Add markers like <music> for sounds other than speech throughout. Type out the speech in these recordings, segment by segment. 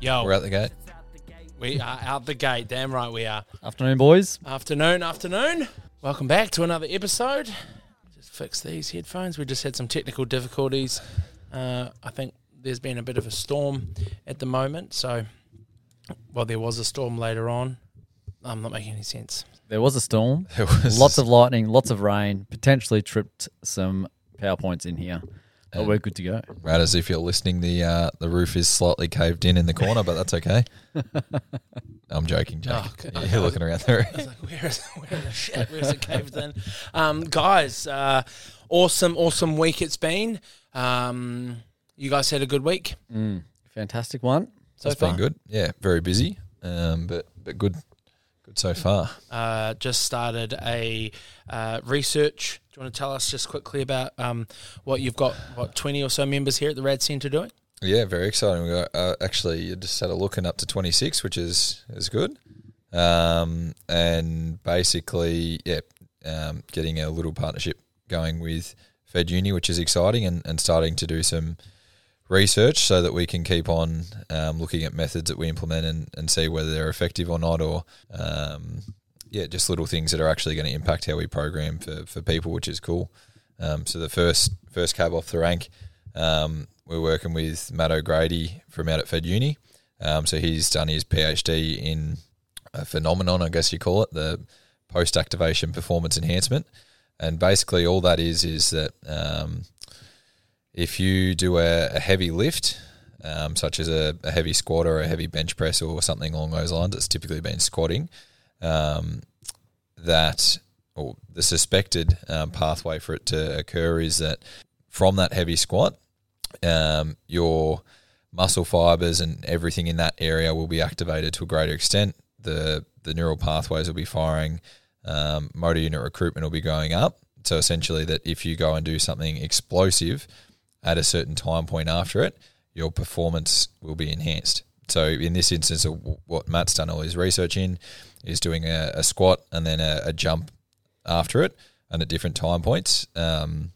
Yo, We're at the gate. Shit's out the gate. we are out the gate. Damn right we are. Afternoon, boys. Afternoon, afternoon. Welcome back to another episode. Just fix these headphones. We just had some technical difficulties. Uh, I think there's been a bit of a storm at the moment. So, well, there was a storm later on. I'm not making any sense. There was a storm, There was lots of lightning, lots of rain, potentially tripped some PowerPoints in here. But Yeah. we're good to go. right as if you're listening. The uh, the roof is slightly caved in in the corner, but that's okay. <laughs> I'm joking, Jake. Oh, okay. You're looking around there. I was like, where is, where the shit? Where's it caved in? Um, guys, uh, awesome, awesome week it's been. Um, you guys had a good week Mm, fantastic one. so It's far. been good. Yeah, very busy, um, but but good, good so far. uh, just started a uh, research. Do you want to tell us just quickly about um, what you've got? What twenty or so members here at the Rad Centre doing? Yeah, very exciting. We got uh, actually you just had a look and up to 26, which is is good. Um, and basically, yeah, um, getting a little partnership going with Fed Uni, which is exciting, and, and starting to do some research so that we can keep on um, looking at methods that we implement and, and see whether they're effective or not, or um, yeah, just little things that are actually going to impact how we program for, for people, which is cool. Um, so the first first cab off the rank, um, we're working with Matt O'Grady from out at Fed Uni. Um, so he's done his PhD in a phenomenon, I guess you call it, the post activation performance enhancement. And basically, all that is is that um, if you do a, a heavy lift, um, such as a, a heavy squat or a heavy bench press or something along those lines, it's typically been squatting. Um, that or the suspected um, pathway for it to occur is that from that heavy squat, um, your muscle fibers and everything in that area will be activated to a greater extent. The the neural pathways will be firing. Um, motor unit recruitment will be going up. So essentially, that if you go and do something explosive at a certain time point after it, your performance will be enhanced. So in this instance, what Matt's done all his research in is doing a, a squat and then a, a jump after it and at different time points. Um,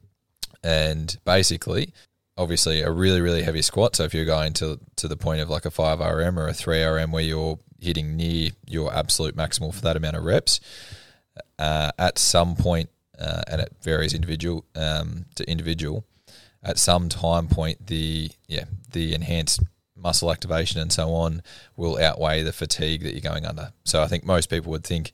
and basically, obviously, a really, really heavy squat. So if you're going to, to the point of like a 5RM or a 3RM where you're hitting near your absolute maximal for that amount of reps, uh, at some point, uh, and it varies individual um, to individual, at some time point, the yeah the enhanced muscle activation and so on will outweigh the fatigue that you're going under. So I think most people would think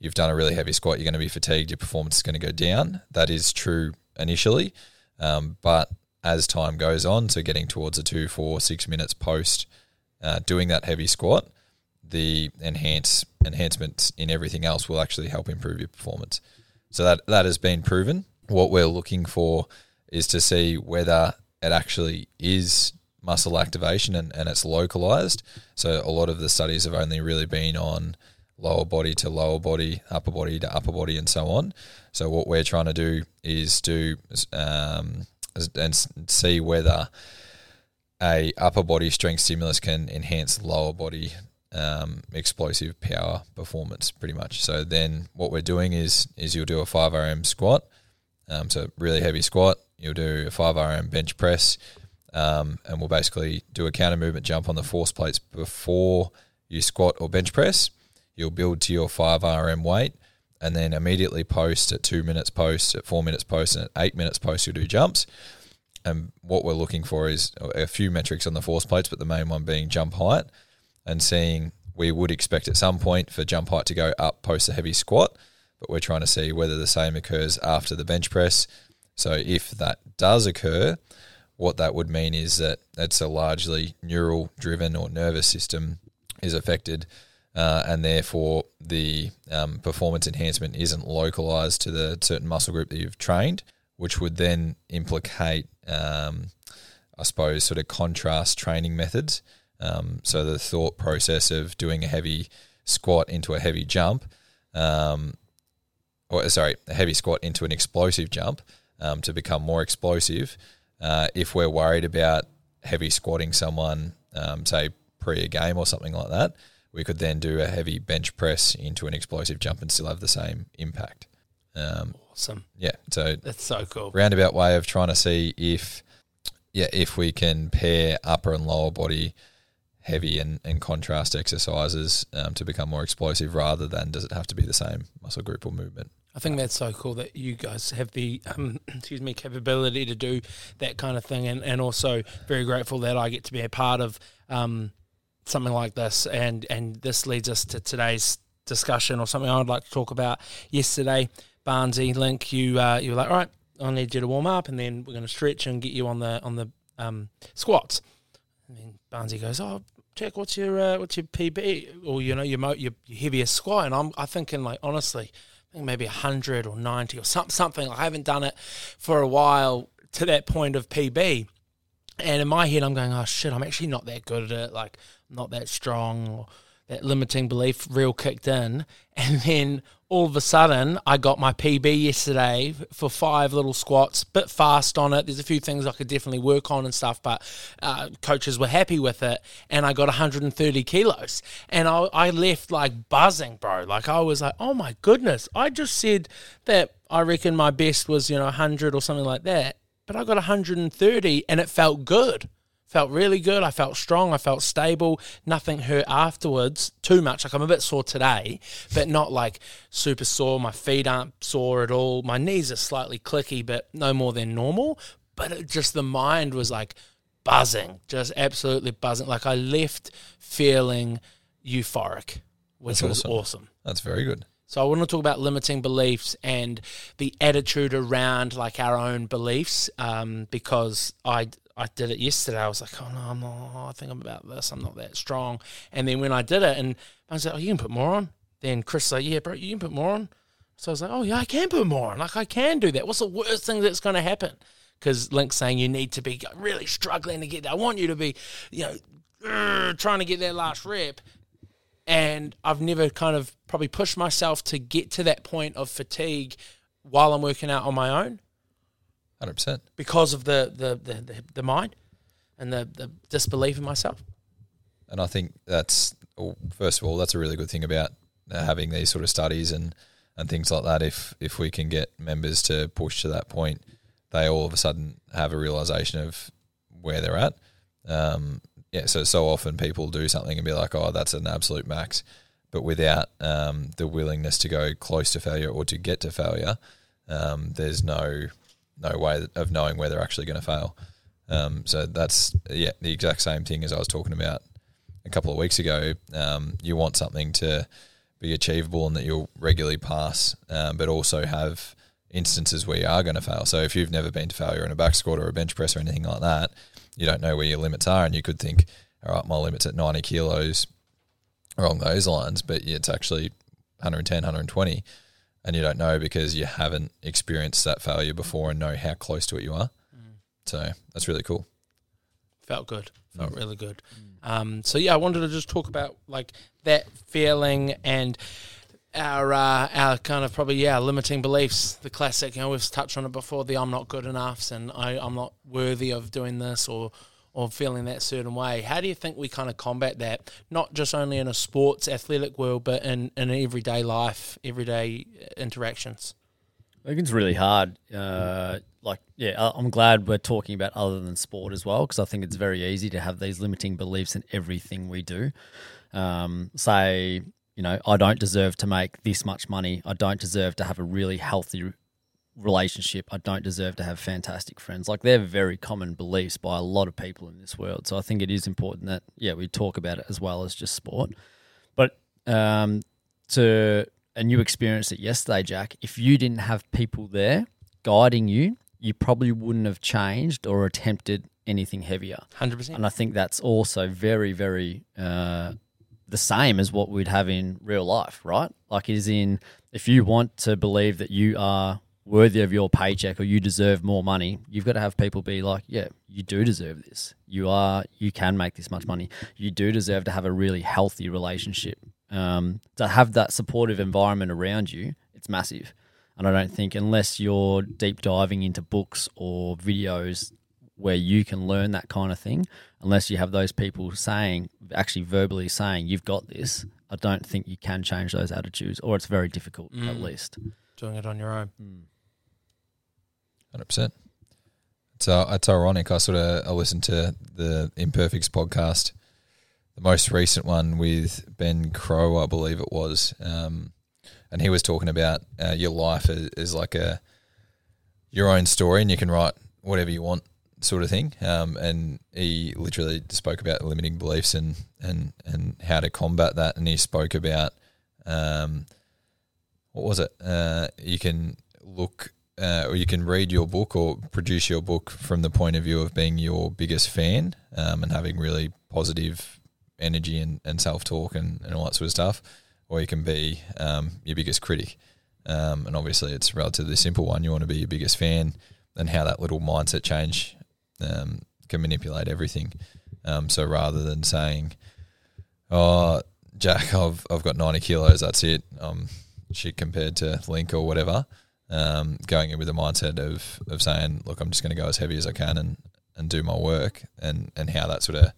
you've done a really heavy squat, you're going to be fatigued, your performance is going to go down. That is true initially, um, but as time goes on, so getting towards a two, four, six minutes post uh, doing that heavy squat, the enhance enhancements in everything else will actually help improve your performance. So that that has been proven. What we're looking for is to see whether it actually is muscle activation and, and it's localized. So a lot of the studies have only really been on lower body to lower body, upper body to upper body, and so on. So what we're trying to do is do um, and see whether a upper body strength stimulus can enhance lower body um, explosive power performance pretty much. So then what we're doing is is you'll do a 5RM squat, um, so really heavy squat. You'll do a 5RM bench press, um, and we'll basically do a counter movement jump on the force plates before you squat or bench press. You'll build to your 5RM weight, and then immediately post at two minutes post, at four minutes post, and at eight minutes post, you'll do jumps. And what we're looking for is a few metrics on the force plates, but the main one being jump height and seeing we would expect at some point for jump height to go up post a heavy squat, but we're trying to see whether the same occurs after the bench press. So if that does occur, what that would mean is that it's a largely neural driven or nervous system is affected, uh, and therefore the um, performance enhancement isn't localized to the certain muscle group that you've trained, which would then implicate, um, I suppose, sort of contrast training methods. Um, so the thought process of doing a heavy squat into a heavy jump, um, or sorry, a heavy squat into an explosive jump um, to become more explosive. Uh, if we're worried about heavy squatting someone, um, say pre a game or something like that, we could then do a heavy bench press into an explosive jump and still have the same impact. Um, Awesome. yeah, so That's so cool. roundabout way of trying to see if yeah, if we can pair upper and lower body heavy and, and contrast exercises um, to become more explosive rather than does it have to be the same muscle group or movement? I think that's so cool that you guys have the um, <clears throat> excuse me capability to do that kind of thing, and, and also very grateful that I get to be a part of um, something like this. And and this leads us to today's discussion or something I would like to talk about. Yesterday, Barnsey Linc, you uh, you were like, all right, I need you to warm up, and then we're going to stretch and get you on the on the um, squats. And then Barnsey goes, oh. Jack, what's your uh, what's your PB or you know your mo- your, your heaviest squat? And I'm I thinking like honestly, maybe 100 or 90 or some, something. I haven't done it for a while to that point of PB. And in my head, I'm going, oh shit, I'm actually not that good at it. Like, not that strong. Or that limiting belief real kicked in. <laughs> And then all of a sudden, I got my PB yesterday for five little squats, bit fast on it. There's a few things I could definitely work on and stuff, but uh, coaches were happy with it. And I got 130 kilos. And I, I left like buzzing, bro. Like, I was like, oh my goodness. I just said that I reckon my best was, you know, 100 or something like that. But I got 130 and it felt good felt really good. I felt strong. I felt stable. Nothing hurt afterwards too much. Like I'm a bit sore today, but not like super sore. My feet aren't sore at all. My knees are slightly clicky, but no more than normal. But it just the mind was like buzzing, just absolutely buzzing. Like I left feeling euphoric, which That's was awesome. awesome. That's very good. So I want to talk about limiting beliefs and the attitude around like our own beliefs, um, because I I did it yesterday. I was like, oh no, I'm not. I think I'm about this. I'm not that strong. And then when I did it, and I was like, oh, you can put more on. Then Chris like, yeah, bro, you can put more on. So I was like, oh yeah, I can put more on. Like I can do that. What's the worst thing that's going to happen? Because Linc's saying you need to be really struggling to get that. I want you to be, you know, trying to get that last rep and I've never kind of probably pushed myself to get to that point of fatigue while I'm working out on my own Hundred percent. because of the the the, the, the mind and the, the disbelief in myself. And I think that's well, first of all, that's a really good thing about uh, having these sort of studies and, and things like that. If if we can get members to push to that point, they all of a sudden have a realization of where they're at. Um, yeah, so so often people do something and be like, "Oh, that's an absolute max," but without um, the willingness to go close to failure or to get to failure, um, there's no no way of knowing where they're actually going to fail. Um, so that's yeah the exact same thing as I was talking about a couple of weeks ago. Um, you want something to be achievable and that you'll regularly pass, um, but also have instances where you are going to fail. So if you've never been to failure in a back squat or a bench press or anything like that, you don't know where your limits are, and you could think, all right, my limit's at 90 kilos along those lines, but it's actually 110, 120, and you don't know because you haven't experienced that failure before and know how close to it you are. So that's really cool. Felt good. Felt really good. Um, so yeah, I wanted to just talk about like that feeling and our uh, our kind of probably yeah limiting beliefs. The classic, you know, we've touched on it before. The I'm not good enough and I, I'm not worthy of doing this or or feeling that certain way. How do you think we kind of combat that? Not just only in a sports athletic world, but in in everyday life, everyday interactions. I think it's really hard. Uh, like, yeah, I'm glad we're talking about other than sport as well, because I think it's very easy to have these limiting beliefs in everything we do. Um, say, you know, I don't deserve to make this much money. I don't deserve to have a really healthy relationship. I don't deserve to have fantastic friends. Like, they're very common beliefs by a lot of people in this world. So I think it is important that, yeah, we talk about it as well as just sport. But um, to and you experienced it yesterday, Jack. If you didn't have people there guiding you, you probably wouldn't have changed or attempted anything heavier. Hundred percent. And I think that's also very, very uh, the same as what we'd have in real life, right? Like, is in if you want to believe that you are worthy of your paycheck or you deserve more money, you've got to have people be like, yeah, you do deserve this. You are, you can make this much money. You do deserve to have a really healthy relationship. Um, to have that supportive environment around you, it's massive. And I don't think unless you're deep diving into books or videos where you can learn that kind of thing, unless you have those people saying, actually verbally saying, you've got this, I don't think you can change those attitudes, or it's very difficult at Mm. least. Doing it on your own. Hundred percent. It's uh, it's ironic. I sort of I listened to the Imperfects podcast, the most recent one with Ben Crowe, I believe it was, um, and he was talking about uh, your life is, is like a your own story, and you can write whatever you want, sort of thing. Um, and he literally spoke about limiting beliefs and and and how to combat that, and he spoke about um, what was it? Uh, you can look uh, or you can read your book or produce your book from the point of view of being your biggest fan um, and having really positive energy and, and self talk and, and all that sort of stuff, or you can be um, your biggest critic. Um, and obviously, it's a relatively simple one. You want to be your biggest fan, and how that little mindset change um, can manipulate everything. Um, so rather than saying, "Oh, Jack, I've I've got ninety kilos, that's it," um, shit compared to Linc or whatever, um, going in with the mindset of of saying, "Look, I'm just going to go as heavy as I can and and do my work," and and how that sort of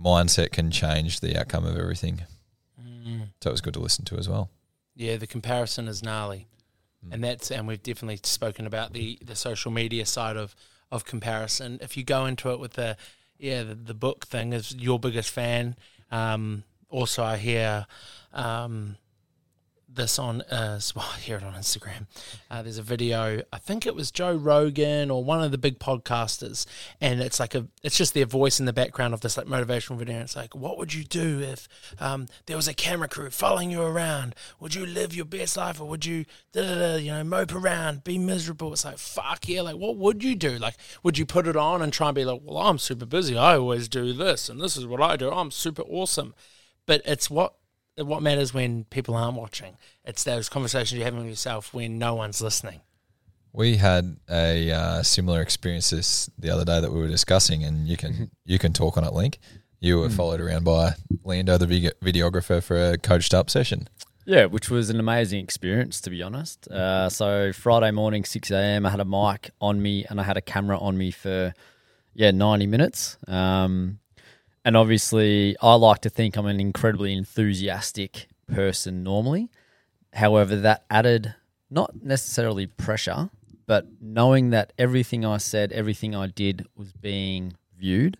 mindset can change the outcome of everything. Mm. So it was good to listen to as well. Yeah, the comparison is gnarly, and that's and we've definitely spoken about the the social media side of of comparison. If you go into it with the yeah the, the book thing is your biggest fan. Um, also, I hear um, this on uh, <laughs> well, I hear it on Instagram. Uh, there's a video. I think it was Joe Rogan or one of the big podcasters, and it's like a it's just their voice in the background of this like motivational video. And it's like, what would you do if um, there was a camera crew following you around? Would you live your best life, or would you you know mope around, be miserable? It's like fuck yeah. Like, what would you do? Like, would you put it on and try and be like, well, I'm super busy. I always do this, and this is what I do. I'm super awesome. But it's what what matters when people aren't watching. It's those conversations you're having with yourself when no one's listening. We had a uh, similar experience this the other day that we were discussing, and you can you can talk on it, Linc. You were followed around by Lando, the videographer, for a coached up session. Yeah, which was an amazing experience, to be honest. Uh, so Friday morning, six a.m., I had a mic on me and I had a camera on me for yeah ninety minutes. Um, and obviously, I like to think I'm an incredibly enthusiastic person normally. However, that added not necessarily pressure, but knowing that everything I said, everything I did was being viewed,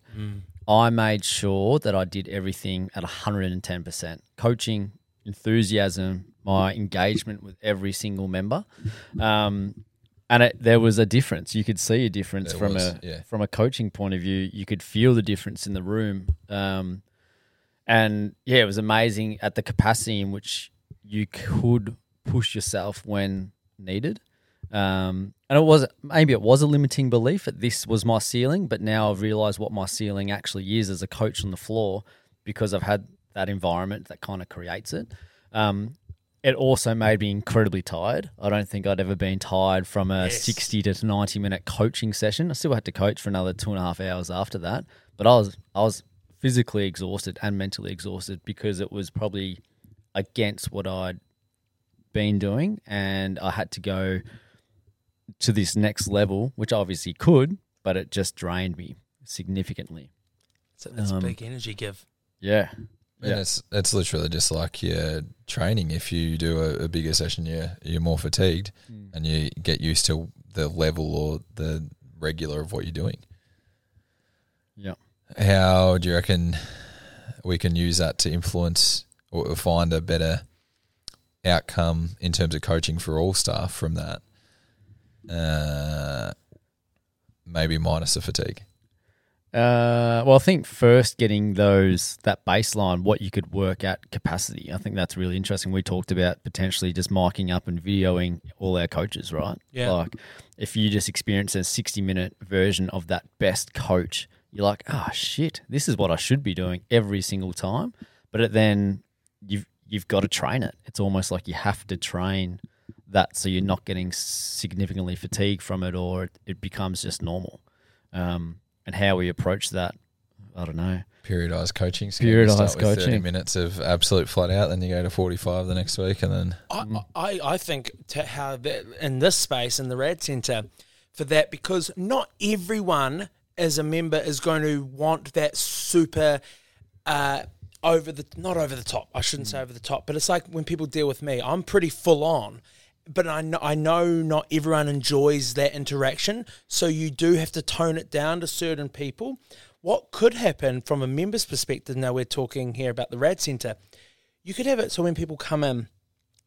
I made sure that I did everything at 110%. Coaching, enthusiasm, my engagement with every single member. Um, and it, there was a difference. You could see a difference There from was, a yeah. from a coaching point of view. You could feel the difference in the room. Um, and yeah, it was amazing at the capacity in which you could push yourself when needed. Um, and it was maybe it was a limiting belief that this was my ceiling, but now I've realized what my ceiling actually is as a coach on the floor because I've had that environment that kind of creates it. Um, it also made me incredibly tired. I don't think I'd ever been tired from a Yes. 60 to 90 minute coaching session. I still had to coach for another two and a half hours after that, but I was I was physically exhausted and mentally exhausted because it was probably against what I'd been doing, and I had to go to this next level, which I obviously could, but it just drained me significantly. So that's Um, a big energy give. Yeah, And Yeah. it's it's literally just like your training. If you do a, a bigger session, you're you're more fatigued, and you get used to the level or the regular of what you're doing. yeah. How do you reckon we can use that to influence or find a better outcome in terms of coaching for all staff from that? Uh, maybe minus the fatigue. Uh, well, I think first getting those that baseline, what you could work at capacity. I think that's really interesting. We talked about potentially just miking up and videoing all our coaches, right? Yeah. Like if you just experience a sixty minute version of that best coach, you're like, oh shit, this is what I should be doing every single time. But it, then you've you've got to train it. It's almost like you have to train that so you're not getting significantly fatigued from it, or it, it becomes just normal. Um, and how we approach that, I don't know. Periodized coaching. scheme. Periodised You start with Thirty coaching. minutes of absolute flat out, then you go to forty-five the next week, and then I, I, I think to how that in this space in the Rad Centre for that because not everyone as a member is going to want that super uh, over the not over the top. I shouldn't say over the top, but it's like when people deal with me, I'm pretty full on. But I know, I know not everyone enjoys that interaction. So you do have to tone it down to certain people. What could happen from a member's perspective, now we're talking here about the RAD Centre, you could have it so when people come in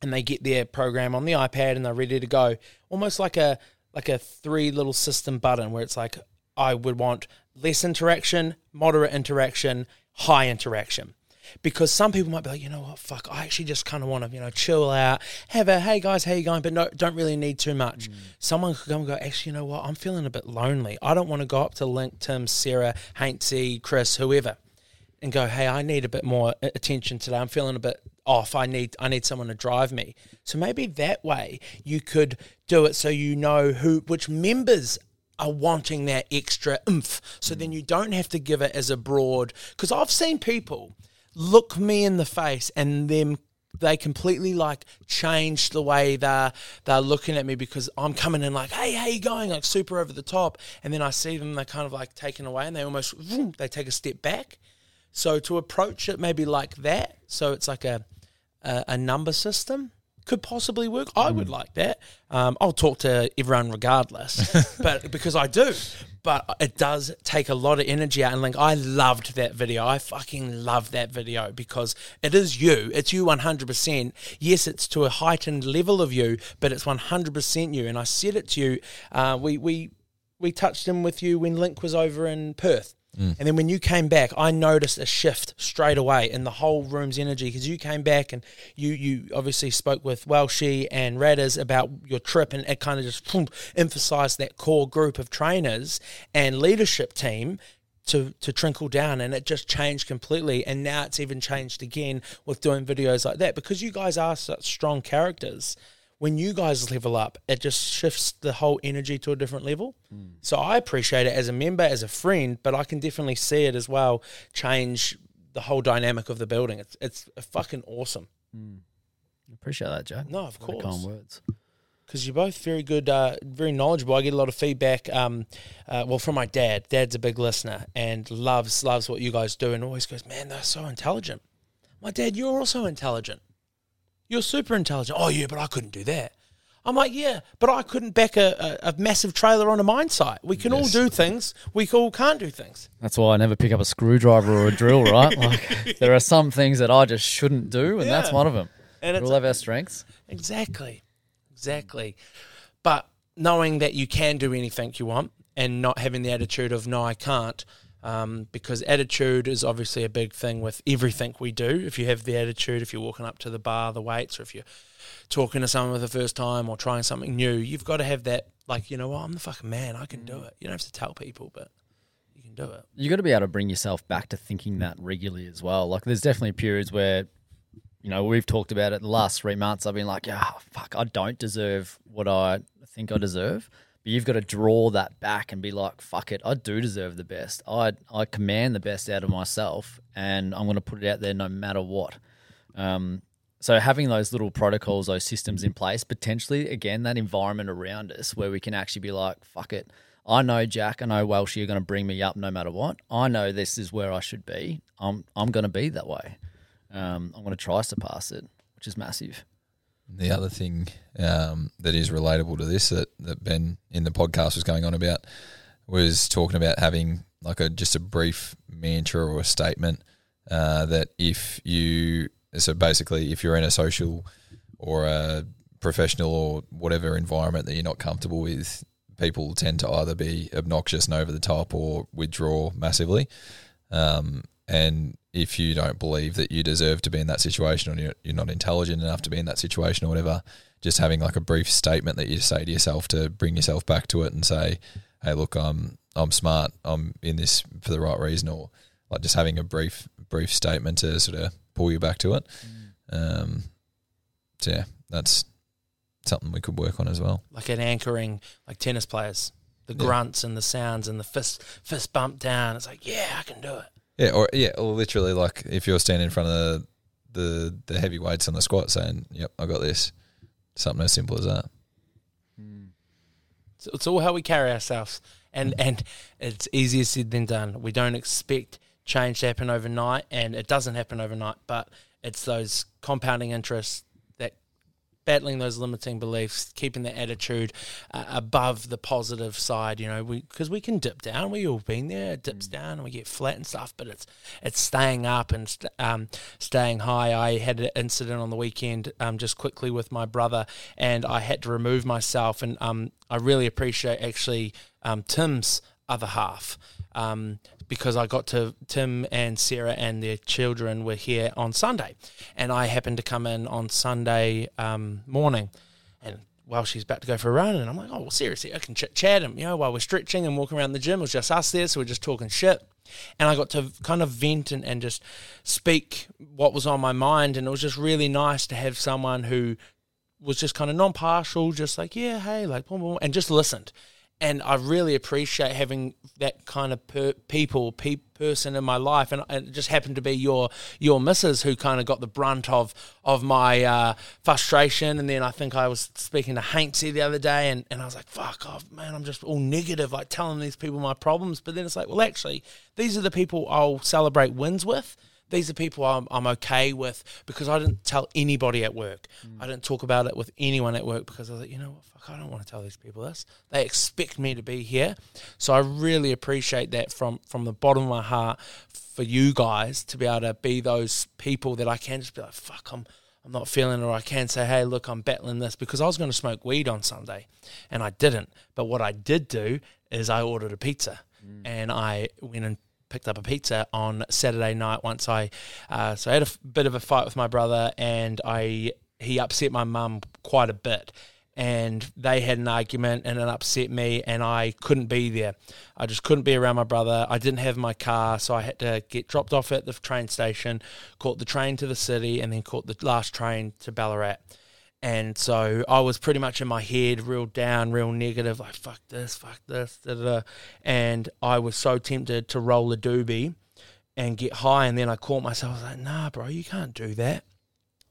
and they get their program on the iPad and they're ready to go, almost like a like a three little system button where it's like I would want less interaction, moderate interaction, high interaction. Because some people might be like, you know what, fuck, I actually just kind of want to, you know, chill out, have a, hey guys, how you going? But no, don't really need too much. Mm. Someone could come and go, actually, you know what, I'm feeling a bit lonely. I don't want to go up to Linc, Tim, Sarah, Hainsey, Chris, whoever, and go, hey, I need a bit more attention today. I'm feeling a bit off. I need I need someone to drive me. So maybe that way you could do it so you know who which members are wanting that extra oomph. So then mm. you don't have to give it as a broad because I've seen people look me in the face and them they completely like change the way they're they're looking at me because I'm coming in like, hey, how you going? Like super over the top, and then I see them, they're kind of like taken away, and they almost vroom, they take a step back. So to approach it maybe like that, so it's like a a, a number system could possibly work. I would like that. Um, I'll talk to everyone regardless, <laughs> but because I do. But it does take a lot of energy out. And like, I loved that video. I fucking love that video because it is you. It's you 100%. Yes, it's to a heightened level of you, but it's 100% you. And I said it to you. Uh, we, we, we touched in with you when Linc was over in Perth. Mm. And then when you came back, I noticed a shift straight away in the whole room's energy because you came back and you you obviously spoke with Welshie and Radders about your trip and it kind of just boom, emphasized that core group of trainers and leadership team to to trickle down and it just changed completely. And now it's even changed again with doing videos like that because you guys are such strong characters when you guys level up it just shifts the whole energy to a different level so i appreciate it as a member as a friend but i can definitely see it as well change the whole dynamic of the building it's it's fucking awesome Appreciate that, Joe. No, of course. Kind words. because you're both very good, uh, very knowledgeable. I get a lot of feedback. Um, uh, well, from my dad. Dad's a big listener and loves loves what you guys do, and always goes, "Man, they're so intelligent." My dad, you're also intelligent. You're super intelligent. Oh yeah, but I couldn't do that. I'm like, yeah, but I couldn't back a, a, a massive trailer on a mine site. We can all do things. We all can't do things. That's why I never pick up a screwdriver or a drill, <laughs> right? Like there are some things that I just shouldn't do, and that's one of them. And We all have our strengths. Exactly. Exactly. But knowing that you can do anything you want and not having the attitude of, no, I can't, um, because attitude is obviously a big thing with everything we do. If you have the attitude, if you're walking up to the bar, the weights, or if you're talking to someone for the first time or trying something new, you've got to have that, like, you know what, I'm the fucking man. I can do it. You don't have to tell people, but you can do it. You've got to be able to bring yourself back to thinking that regularly as well. Like there's definitely periods where, you know, we've talked about it the last three months. I've been like, yeah, fuck, I don't deserve what I think I deserve. But you've got to draw that back and be like, fuck it, I do deserve the best. I I command the best out of myself, and I'm going to put it out there no matter what. Um, so having those little protocols, those systems in place, potentially again that environment around us where we can actually be like, fuck it. I know Jack, I know Welsh, you're going to bring me up no matter what. I know this is where I should be. I'm I'm going to be that way. Um, I'm going to try to surpass it, which is massive. The other thing um, that is relatable to this that, that Ben in the podcast was going on about was talking about having like a just a brief mantra or a statement uh, that if you so basically if you're in a social or a professional or whatever environment that you're not comfortable with, people tend to either be obnoxious and over the top or withdraw massively. Um, and if you don't believe that you deserve to be in that situation or you're, you're not intelligent enough to be in that situation or whatever, just having like a brief statement that you say to yourself to bring yourself back to it and say, "Hey, look, I'm I'm smart. I'm in this for the right reason," or like just having a brief brief statement to sort of pull you back to it. Um, so yeah, that's something we could work on as well. like an anchoring, like tennis players, the Yeah. grunts and the sounds and the fist fist bump down. It's like, yeah, I can do it. Yeah, or yeah, or literally like if you're standing in front of the the, the heavy weights on the squat, saying, "Yep, I got this." Something as simple as that. It's, it's all how we carry ourselves, and mm. and it's easier said than done. We don't expect change to happen overnight, and it doesn't happen overnight. But it's those compounding interests battling those limiting beliefs, keeping the attitude uh, above the positive side. You know, because we, can dip down. We all been there. It dips down and we get flat and stuff. But it's it's staying up and st- um, staying high. I had an incident on the weekend, um, just quickly with my brother, and I had to remove myself. And um, I really appreciate actually um, Tim's other half. Um, because I got to Tim and Sarah and their children were here on Sunday, and I happened to come in on Sunday um, morning, and while she's about to go for a run, and I'm like, oh well, seriously, I can chit chat, and you know, while we're stretching and walking around the gym, it was just us there, so we're just talking shit. And I got to kind of vent and, and just speak what was on my mind. And it was just really nice to have someone who was just kind of non partial, just like, yeah, hey, like, boom, boom, and just listened and I really appreciate having that kind of per, people, pe- person in my life, and it just happened to be your your missus who kind of got the brunt of of my uh, frustration. And then I think I was speaking to Hanksy the other day, and, and I was like, "Fuck off, man! I'm just all negative, like telling these people my problems." But then it's like, well, actually, these are the people I'll celebrate wins with these are people I'm, I'm okay with because I didn't tell anybody at work. Mm. I didn't talk about it with anyone at work because I was like, you know what, fuck, I don't want to tell these people this. They expect me to be here. So I really appreciate that from, from the bottom of my heart for you guys to be able to be those people that I can just be like, fuck, I'm, I'm not feeling it, or I can say, hey, look, I'm battling this because I was going to smoke weed on Sunday and I didn't. But what I did do is I ordered a pizza mm. and I went and picked up a pizza on Saturday night once I uh, so I had a f- bit of a fight with my brother and I he upset my mum quite a bit and they had an argument and it upset me and I couldn't be there. I just couldn't be around my brother. I didn't have my car, so I had to get dropped off at the train station, caught the train to the city and then caught the last train to Ballarat. And so I was pretty much in my head, real down, real negative, like fuck this, fuck this, da, da, da. and I was so tempted to roll a doobie and get high, and then I caught myself. I was like, nah, bro, you can't do that.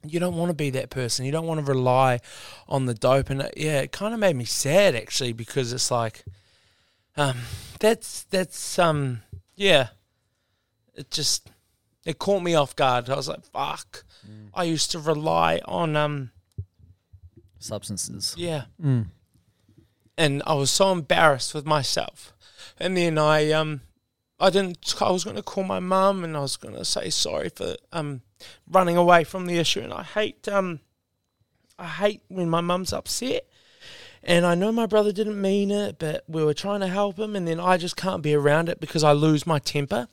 You don't want to be that person. You don't want to rely on the dope. And it, yeah, it kind of made me sad actually because it's like, um, that's that's um, yeah, it just it caught me off guard. I was like, fuck. Mm. I used to rely on um substances. Yeah. And I was so embarrassed with myself. And then I um I didn't I was gonna call my mum and I was gonna say sorry for um running away from the issue and I hate um I hate when my mum's upset and I know my brother didn't mean it, but we were trying to help him, and then I just can't be around it because I lose my temper.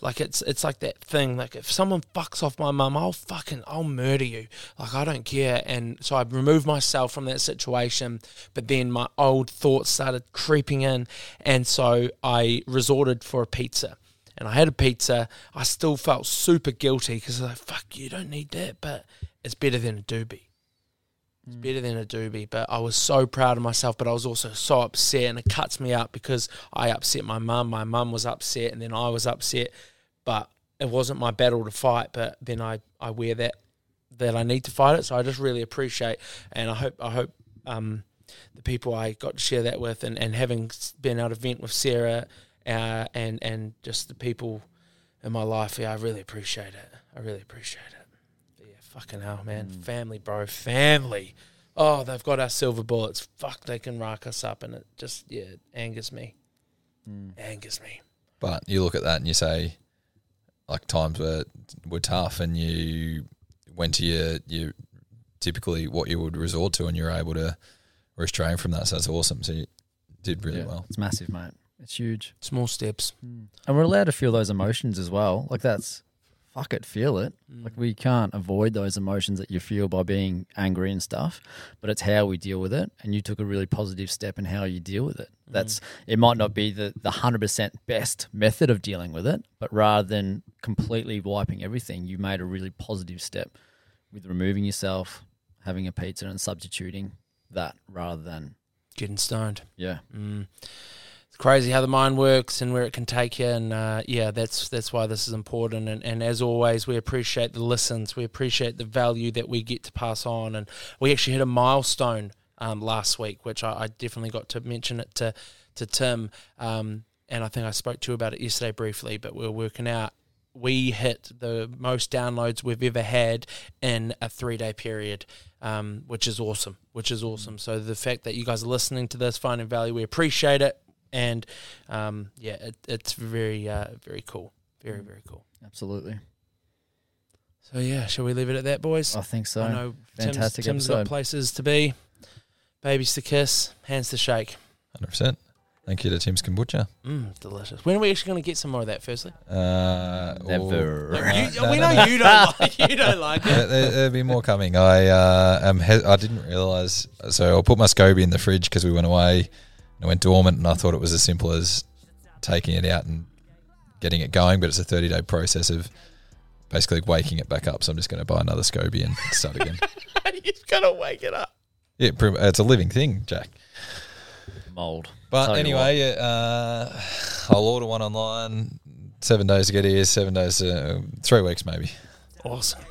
Like it's it's like that thing. Like if someone fucks off my mum, I'll fucking I'll murder you. Like I don't care. And so I removed myself from that situation. But then my old thoughts started creeping in, and so I resorted for a pizza and I had a pizza. I still felt super guilty because I was like, fuck, you don't need that, but it's better than a doobie. It's better than a doobie, but I was so proud of myself. But I was also so upset, and it cuts me up because I upset my mum. My mum was upset, and then I was upset. But it wasn't my battle to fight. But then I, I wear that that I need to fight it. So I just really appreciate, and I hope I hope um, the people I got to share that with, and, and having been able to vent with Sarah, uh, and and just the people in my life. Yeah, I really appreciate it. I really appreciate it. Fucking hell, man. Mm. Family, bro. Family. Oh, they've got our silver bullets. Fuck, they can rack us up. And it just, yeah, it angers me. Mm. Angers me. But you look at that and you say, like, times were, were tough and you went to your, your typically what you would resort to and you're able to restrain from that. So that's awesome. So you did really yeah, well. It's massive, mate. It's huge. Small steps. Mm. And we're allowed to feel those emotions as well. Like that's fuck it, feel it. Mm. Like we can't avoid those emotions that you feel by being angry and stuff, but it's how we deal with it. And you took a really positive step in how you deal with it. Mm. That's it might not be the the hundred percent best method of dealing with it, but rather than completely wiping everything, you made a really positive step with removing yourself, having a pizza, and substituting that rather than getting stoned. Yeah. Mm crazy how the mind works and where it can take you. And uh, yeah, that's that's why this is important. And, and as always, we appreciate the listens. We appreciate the value that we get to pass on. And we actually hit a milestone um, last week, which I, I, definitely got to mention it to to Tim. Um, and I think I spoke to you about it yesterday briefly. But we are working out we hit the most downloads we've ever had in a three day period, um, which is awesome. Which is awesome. So the fact that you guys are listening to this, finding value, we appreciate it, and um, yeah, it, it's very uh, very cool. Very very cool. Absolutely. So yeah, shall we leave it at that, boys? I think so. I know Fantastic Tim's, Tim's episode. got places to be, babies to kiss, hands to shake. 100%. Thank you to Tim's Kombucha. Mmm, delicious. When are we actually going to get some more of that? Firstly, Uh, Never. or- You- no, we no, know no. you don't <laughs> like you don't like it. there, there'll be more coming. I uh, am he- I didn't realize. So I'll put my SCOBY in the fridge because we went away. And It went dormant, and I thought it was as simple as taking it out and getting it going. But it's a 30 day process of basically waking it back up. So I'm just going to buy another SCOBY and start again. <laughs> You've got to wake it up. yeah, it's a living thing, Jack. Mold. But Tell anyway, uh, I'll order one online. Seven days to get here. Seven days, uh, three weeks maybe. Awesome.